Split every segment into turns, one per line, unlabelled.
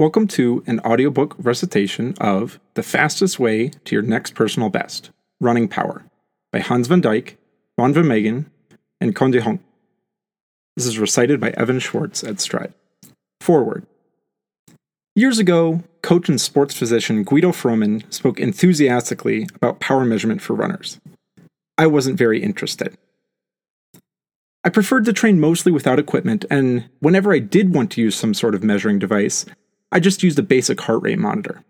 Welcome to an audiobook recitation of The Fastest Way to Your Next Personal Best Running Power by Hans van Dijk, Ron van Megen, and Conde. This is recited by Evan Schwartz at Stryd. Forward. Years ago, coach and sports physician Guido Frohman spoke enthusiastically about power measurement for runners. I wasn't very interested. I preferred to train mostly without equipment, and whenever I did want to use some sort of measuring device, I just used a basic heart rate monitor.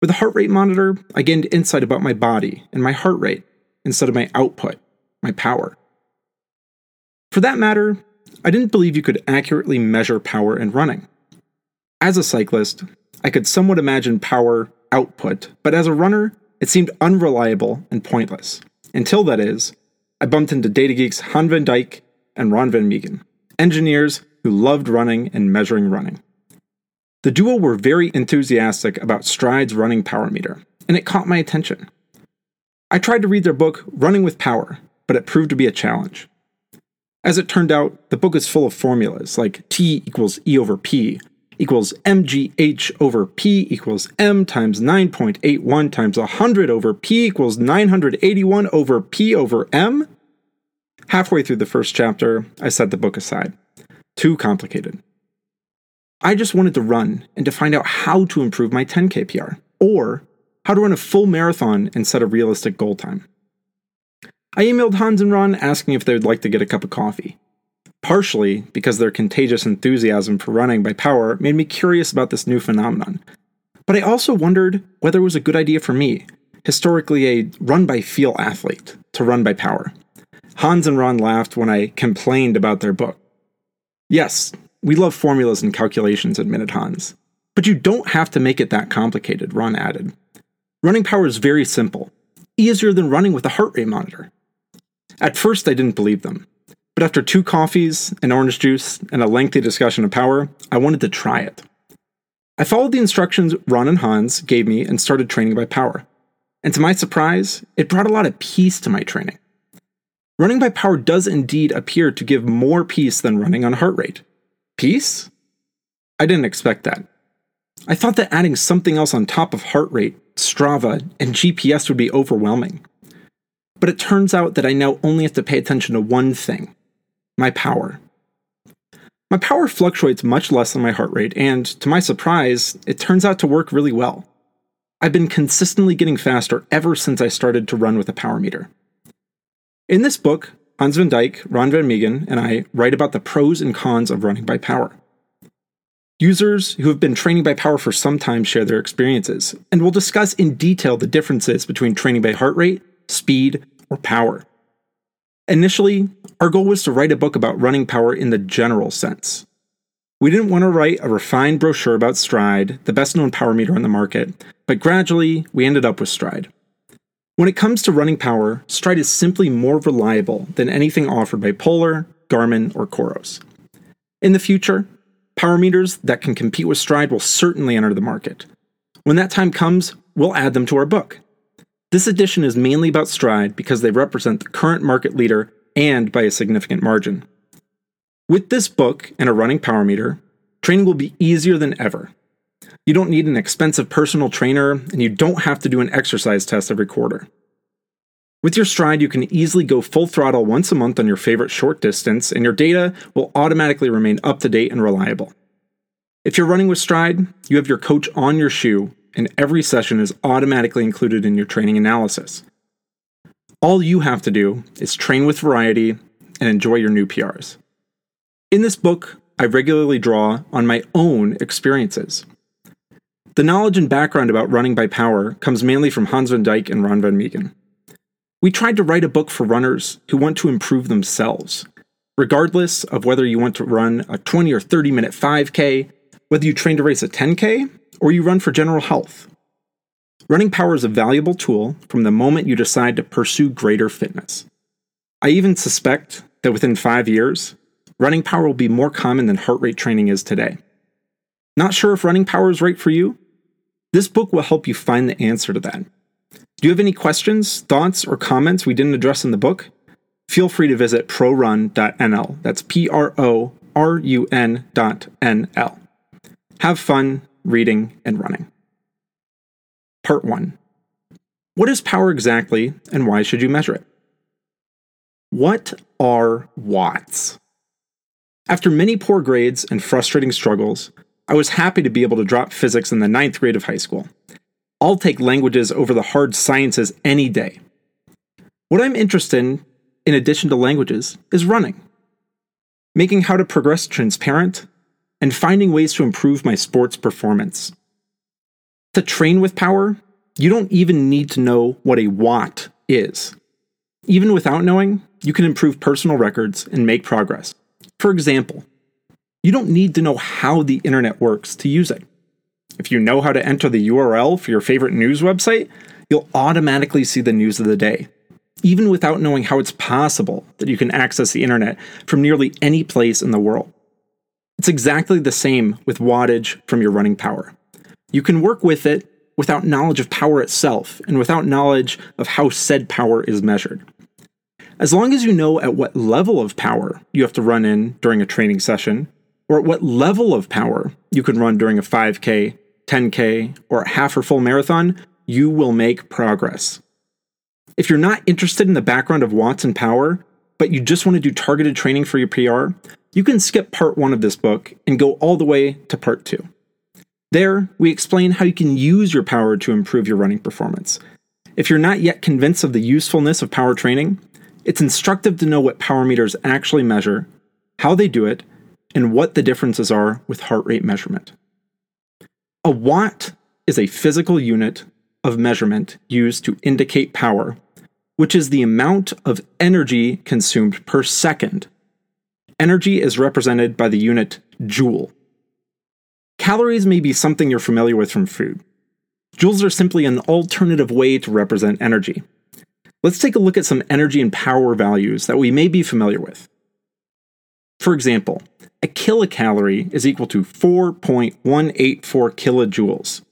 With a heart rate monitor, I gained insight about my body and my heart rate instead of my output, my power. For that matter, I didn't believe you could accurately measure power in running. As a cyclist, I could somewhat imagine power output, but as a runner, it seemed unreliable and pointless. Until that is, I bumped into data geeks Han van Dijk and Ron van Megen, engineers who loved running and measuring running. The duo were very enthusiastic about Stryd's running power meter, and it caught my attention. I tried to read their book, Running with Power, but it proved to be a challenge. As it turned out, the book is full of formulas like T equals E over P equals mgh over P equals m times 9.81 times 100 over P equals 981 over P over m. Halfway through the first chapter, I set the book aside. Too complicated. I just wanted to run and to find out how to improve my 10K PR, or how to run a full marathon and set a realistic goal time. I emailed Hans and Ron asking if they would like to get a cup of coffee. Partially because their contagious enthusiasm for running by power made me curious about this new phenomenon. But I also wondered whether it was a good idea for me, historically a run by feel athlete, to run by power. Hans and Ron laughed when I complained about their book. Yes, we love formulas and calculations, admitted Hans. But you don't have to make it that complicated, Ron added. Running power is very simple, easier than running with a heart rate monitor. At first, I didn't believe them. But after two coffees, an orange juice, and a lengthy discussion of power, I wanted to try it. I followed the instructions Ron and Hans gave me and started training by power. And to my surprise, it brought a lot of peace to my training. Running by power does indeed appear to give more peace than running on heart rate. Peace? I didn't expect that. I thought that adding something else on top of heart rate, Strava, and GPS would be overwhelming. But it turns out that I now only have to pay attention to one thing my power. My power fluctuates much less than my heart rate, and to my surprise, it turns out to work really well. I've been consistently getting faster ever since I started to run with a power meter. In this book, Hans van Dijk, Ron van Megen, and I write about the pros and cons of running by power. Users who have been training by power for some time share their experiences, and we'll discuss in detail the differences between training by heart rate, speed, or power. Initially, our goal was to write a book about running power in the general sense. We didn't want to write a refined brochure about Stryd, the best known power meter on the market, but gradually we ended up with Stryd. When it comes to running power, Stryd is simply more reliable than anything offered by Polar, Garmin, or Coros. In the future, power meters that can compete with Stryd will certainly enter the market. When that time comes, we'll add them to our book. This edition is mainly about Stryd because they represent the current market leader and by a significant margin. With this book and a running power meter, training will be easier than ever, you don't need an expensive personal trainer, and you don't have to do an exercise test every quarter. With your Stryd, you can easily go full throttle once a month on your favorite short distance, and your data will automatically remain up to date and reliable. If you're running with Stryd, you have your coach on your shoe, and every session is automatically included in your training analysis. All you have to do is train with variety and enjoy your new PRs. In this book, I regularly draw on my own experiences. The knowledge and background about running by power comes mainly from Hans van Dijk and Ron van Megen. We tried to write a book for runners who want to improve themselves, regardless of whether you want to run a 20 or 30 minute 5K, whether you train to race a 10K, or you run for general health. Running power is a valuable tool from the moment you decide to pursue greater fitness. I even suspect that within five years, running power will be more common than heart rate training is today. Not sure if running power is right for you? This book will help you find the answer to that. Do you have any questions, thoughts, or comments we didn't address in the book? Feel free to visit prorun.nl. That's P R O R U N.nl. Have fun reading, and running. Part 1 What is power exactly, and why should you measure it? What are watts? After many poor grades and frustrating struggles, I was happy to be able to drop physics in the ninth grade of high school. I'll take languages over the hard sciences any day. What I'm interested in, in addition to languages, is running. Making how to progress transparent, and finding ways to improve my sports performance. To train with power, you don't even need to know what a watt is. Even without knowing, you can improve personal records and make progress. For example, you don't need to know how the internet works to use it. If you know how to enter the URL for your favorite news website, you'll automatically see the news of the day, even without knowing how it's possible that you can access the internet from nearly any place in the world. It's exactly the same with wattage from your running power. You can work with it without knowledge of power itself and without knowledge of how said power is measured. As long as you know at what level of power you have to run in during a training session, or at what level of power you can run during a 5K, 10K, or half or full marathon, you will make progress. If you're not interested in the background of watts and power, but you just want to do targeted training for your PR, you can skip part one of this book and go all the way to part two. There, we explain how you can use your power to improve your running performance. If you're not yet convinced of the usefulness of power training, it's instructive to know what power meters actually measure, how they do it, and what the differences are with heart rate measurement. A watt is a physical unit of measurement used to indicate power, which is the amount of energy consumed per second. Energy is represented by the unit joule. Calories may be something you're familiar with from food. Joules are simply an alternative way to represent energy. Let's take a look at some energy and power values that we may be familiar with. For example, a kilocalorie is equal to 4.184 kilojoules.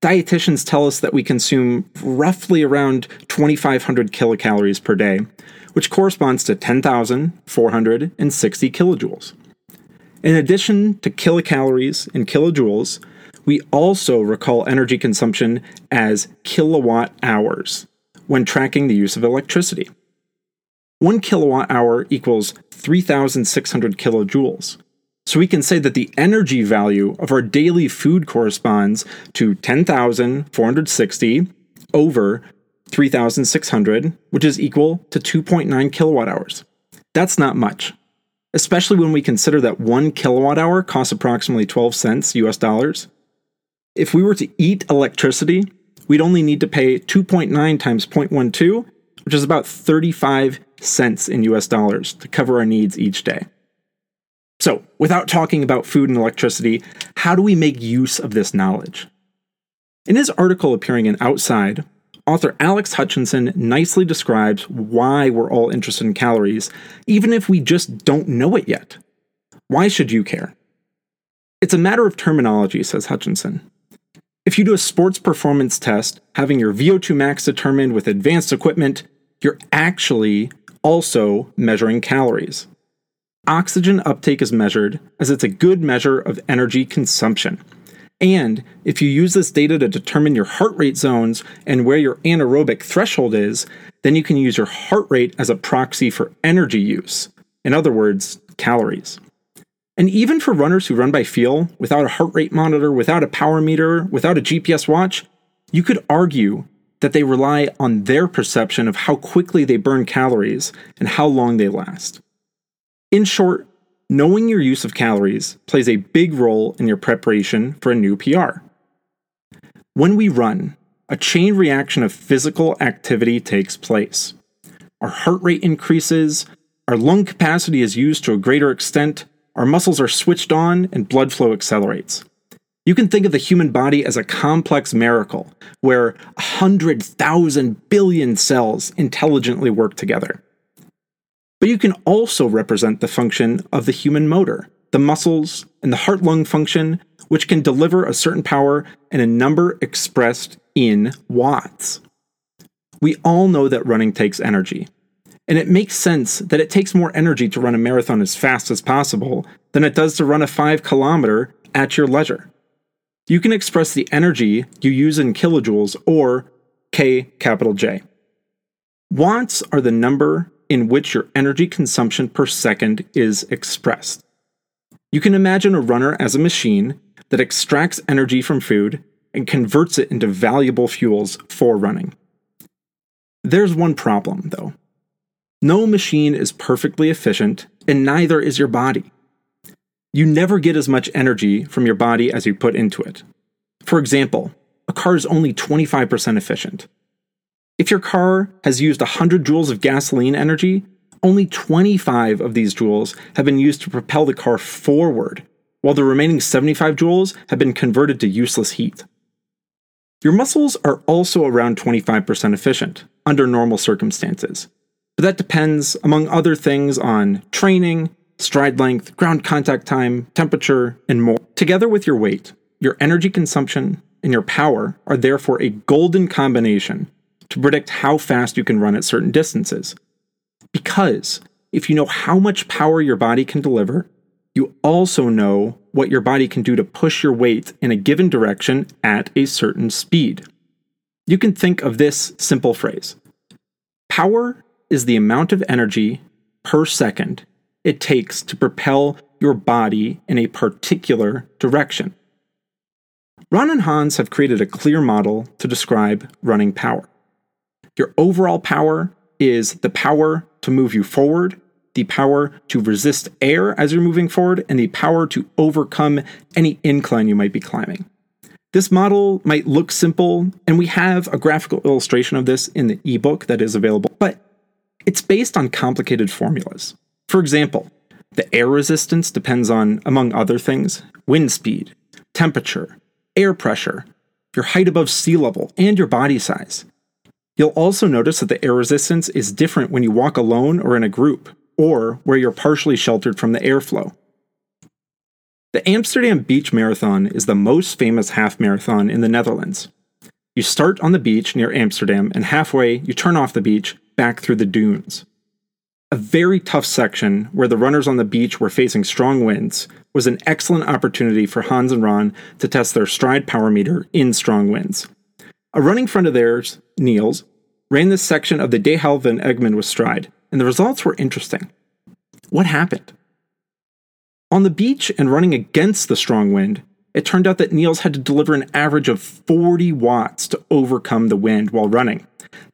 Dietitians tell us that we consume roughly around 2,500 kilocalories per day, which corresponds to 10,460 kilojoules. In addition to kilocalories and kilojoules, we also recall energy consumption as kilowatt hours when tracking the use of electricity. One kilowatt hour equals 3,600 kilojoules. So we can say that the energy value of our daily food corresponds to 10,460 over 3,600, which is equal to 2.9 kilowatt hours. That's not much, especially when we consider that one kilowatt hour costs approximately 12 cents US dollars. If we were to eat electricity, we'd only need to pay 2.9 times 0.12, which is about 35 cents in US dollars to cover our needs each day. So, without talking about food and electricity, how do we make use of this knowledge? In his article appearing in Outside, author Alex Hutchinson nicely describes why we're all interested in calories, even if we just don't know it yet. Why should you care? It's a matter of terminology, says Hutchinson. If you do a sports performance test, having your VO2 max determined with advanced equipment, you're actually also measuring calories. Oxygen uptake is measured as it's a good measure of energy consumption. And if you use this data to determine your heart rate zones and where your anaerobic threshold is, then you can use your heart rate as a proxy for energy use. In other words, calories. And even for runners who run by feel, without a heart rate monitor, without a power meter, without a GPS watch, you could argue that they rely on their perception of how quickly they burn calories and how long they last. In short, knowing your use of calories plays a big role in your preparation for a new PR. When we run, a chain reaction of physical activity takes place. Our heart rate increases, our lung capacity is used to a greater extent, our muscles are switched on and blood flow accelerates. You can think of the human body as a complex miracle where 100,000 billion cells intelligently work together. But you can also represent the function of the human motor, the muscles, and the heart lung function, which can deliver a certain power and a number expressed in watts. We all know that running takes energy, and it makes sense that it takes more energy to run a marathon as fast as possible than it does to run a 5 kilometer at your leisure. You can express the energy you use in kilojoules or K capital J. Watts are the number in which your energy consumption per second is expressed. You can imagine a runner as a machine that extracts energy from food and converts it into valuable fuels for running. There's one problem, though. No machine is perfectly efficient, and neither is your body. You never get as much energy from your body as you put into it. For example, a car is only 25% efficient. If your car has used 100 joules of gasoline energy, only 25 of these joules have been used to propel the car forward, while the remaining 75 joules have been converted to useless heat. Your muscles are also around 25% efficient under normal circumstances, but that depends, among other things, on training, stride length, ground contact time, temperature, and more. Together with your weight, your energy consumption, and your power are therefore a golden combination to predict how fast you can run at certain distances. Because if you know how much power your body can deliver, you also know what your body can do to push your weight in a given direction at a certain speed. You can think of this simple phrase Power is the amount of energy per second it takes to propel your body in a particular direction. Ron and Hans have created a clear model to describe running power. Your overall power is the power to move you forward, the power to resist air as you're moving forward, and the power to overcome any incline you might be climbing. This model might look simple, and we have a graphical illustration of this in the ebook that is available, but it's based on complicated formulas. For example, the air resistance depends on, among other things, wind speed, temperature, air pressure, your height above sea level, and your body size. You'll also notice that the air resistance is different when you walk alone or in a group, or where you're partially sheltered from the airflow. The Amsterdam Beach Marathon is the most famous half marathon in the Netherlands. You start on the beach near Amsterdam, and halfway, you turn off the beach back through the dunes. A very tough section where the runners on the beach were facing strong winds was an excellent opportunity for Hans and Ron to test their Stryd power meter in strong winds. A running friend of theirs, Niels, ran this section of the De van Egmond with Stryd, and the results were interesting. What happened? On the beach and running against the strong wind, it turned out that Niels had to deliver an average of 40 watts to overcome the wind while running.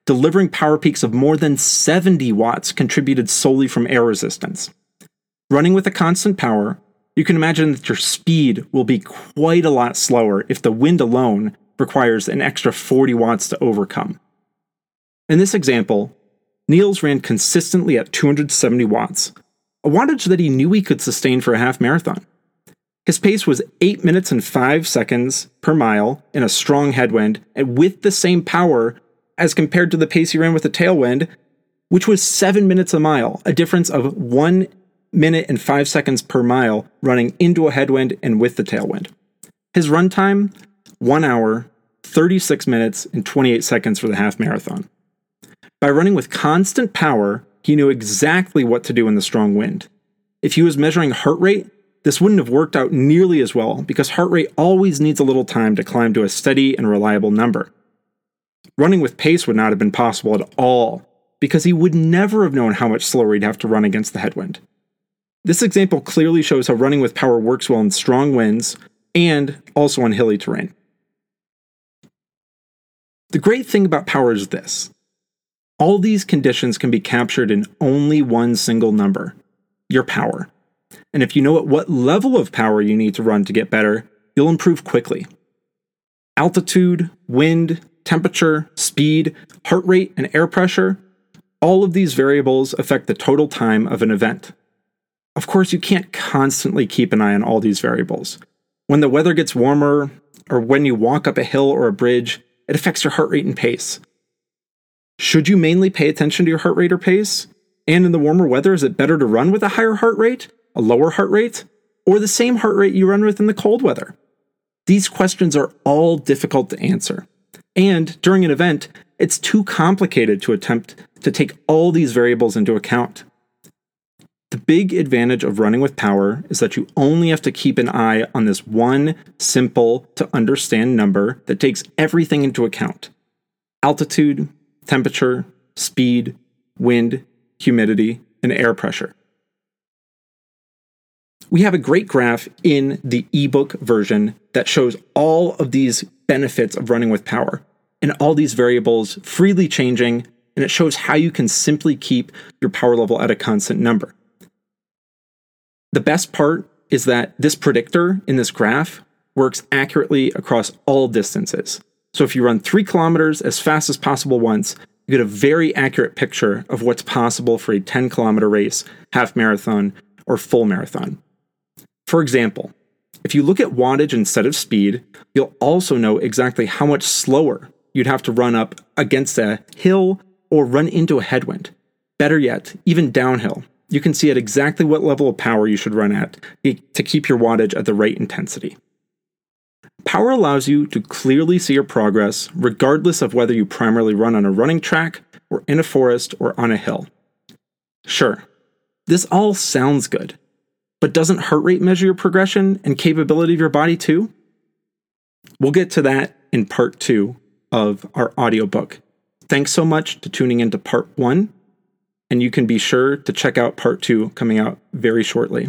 Delivering power peaks of more than 70 watts contributed solely from air resistance. Running with a constant power, you can imagine that your speed will be quite a lot slower if the wind alone requires an extra 40 watts to overcome. In this example, Niels ran consistently at 270 watts, a wattage that he knew he could sustain for a half marathon. His pace was 8 minutes and 5 seconds per mile in a strong headwind, and with the same power as compared to the pace he ran with a tailwind, which was 7 minutes a mile, a difference of 1 minute and 5 seconds per mile running into a headwind and with the tailwind. His run time 1 hour, 36 minutes, and 28 seconds for the half marathon. By running with constant power, he knew exactly what to do in the strong wind. If he was measuring heart rate, this wouldn't have worked out nearly as well because heart rate always needs a little time to climb to a steady and reliable number. Running with pace would not have been possible at all because he would never have known how much slower he'd have to run against the headwind. This example clearly shows how running with power works well in strong winds and also on hilly terrain. The great thing about power is this all these conditions can be captured in only one single number your power. And if you know at what level of power you need to run to get better, you'll improve quickly. Altitude, wind, temperature, speed, heart rate, and air pressure all of these variables affect the total time of an event. Of course, you can't constantly keep an eye on all these variables. When the weather gets warmer, or when you walk up a hill or a bridge, it affects your heart rate and pace. Should you mainly pay attention to your heart rate or pace? And in the warmer weather, is it better to run with a higher heart rate, a lower heart rate, or the same heart rate you run with in the cold weather? These questions are all difficult to answer. And during an event, it's too complicated to attempt to take all these variables into account. The big advantage of running with power is that you only have to keep an eye on this one simple to understand number that takes everything into account altitude, temperature, speed, wind, humidity, and air pressure. We have a great graph in the ebook version that shows all of these benefits of running with power and all these variables freely changing, and it shows how you can simply keep your power level at a constant number. The best part is that this predictor in this graph works accurately across all distances. So if you run three kilometers as fast as possible once, you get a very accurate picture of what's possible for a 10 kilometer race, half marathon, or full marathon. For example, if you look at wattage instead of speed, you'll also know exactly how much slower you'd have to run up against a hill or run into a headwind. Better yet, even downhill, you can see at exactly what level of power you should run at to keep your wattage at the right intensity. Power allows you to clearly see your progress regardless of whether you primarily run on a running track or in a forest or on a hill. Sure, this all sounds good, but doesn't heart rate measure your progression and capability of your body too? We'll get to that in part two of our audiobook. Thanks so much to tuning into part one and you can be sure to check out part two coming out very shortly.